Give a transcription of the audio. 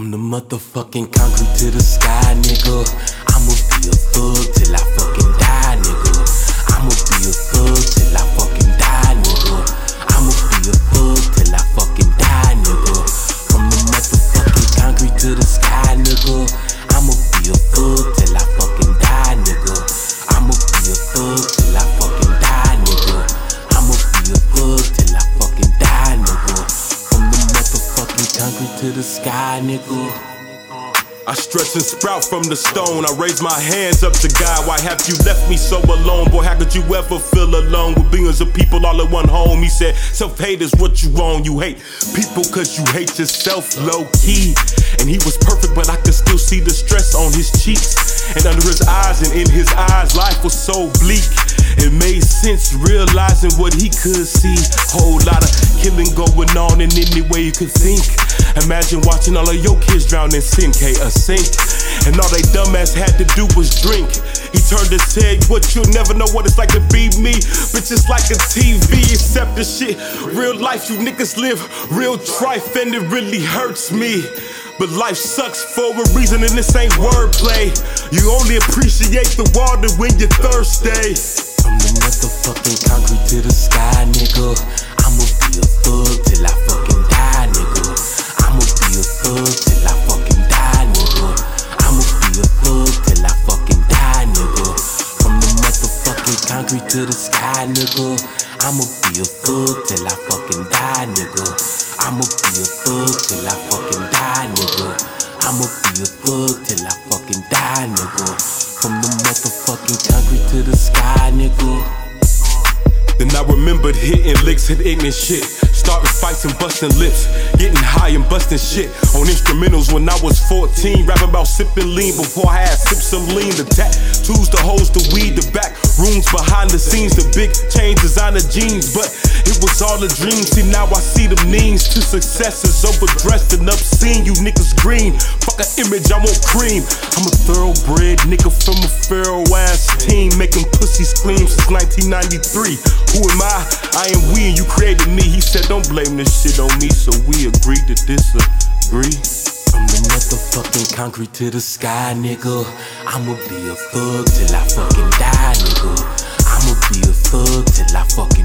motherfucking concrete to the sky, nigga. I'ma be a thug concrete to the sky, nigga. I stretch and sprout from the stone. I raise my hands up to God. Why have you left me so alone? Boy, how could you ever feel alone with billions of people all in one home? He said, Self hate is what you own. You hate people cause you hate yourself low key. And he was perfect, but I could still see the stress on his cheeks. And under his eyes and in his eyes, life was so bleak. It made sense realizing what he could see. Whole lot of killing going on in any way you could think. Imagine watching all of your kids drown in sin, K a sink. And all they dumbass had to do was drink. He turned his head, what you'll never know what it's like to be me. But it's like a TV, except the shit. Real life, you niggas live real trife, and it really hurts me. But life sucks for a reason, and this ain't wordplay. You only appreciate the water when you're thirsty. From the motherfucking concrete to the sky, nigga. I'ma be a thug till I fucking die, nigga. I'ma be a thug till I fucking die, nigga. I'ma be a thug till I fucking die, nigga. From the motherfucking concrete to the sky, nigga. I'ma be a thug till I fucking die, nigga. I'ma be a thug till I fucking die, nigga. I'ma be a thug till I fucking die, nigga. From the motherfucking concrete to the sky, nigga. Then I remembered hitting licks, hit ignorant shit. Starting fights and busting lips. Getting high and busting shit. On instrumentals when I was 14. Rapping about sipping lean before I had sipped some lean. The tattoos, the hoes, the weed, the back rooms behind the scenes. The big chain, designer jeans. But it was all a dream. See, now I see the means to successes. Overdressed and obscene. You niggas green. Fuck an image, I want cream. I'm a thoroughbred nigga from a pharaoh ass team. Making pussy scream since 1993. Who am I? I am we and you created me. He said, Don't blame this shit on me, so we agreed to disagree. The motherfucking concrete to the sky, nigga. I'ma be a thug till I fucking die, nigga. I'ma be a thug till I fucking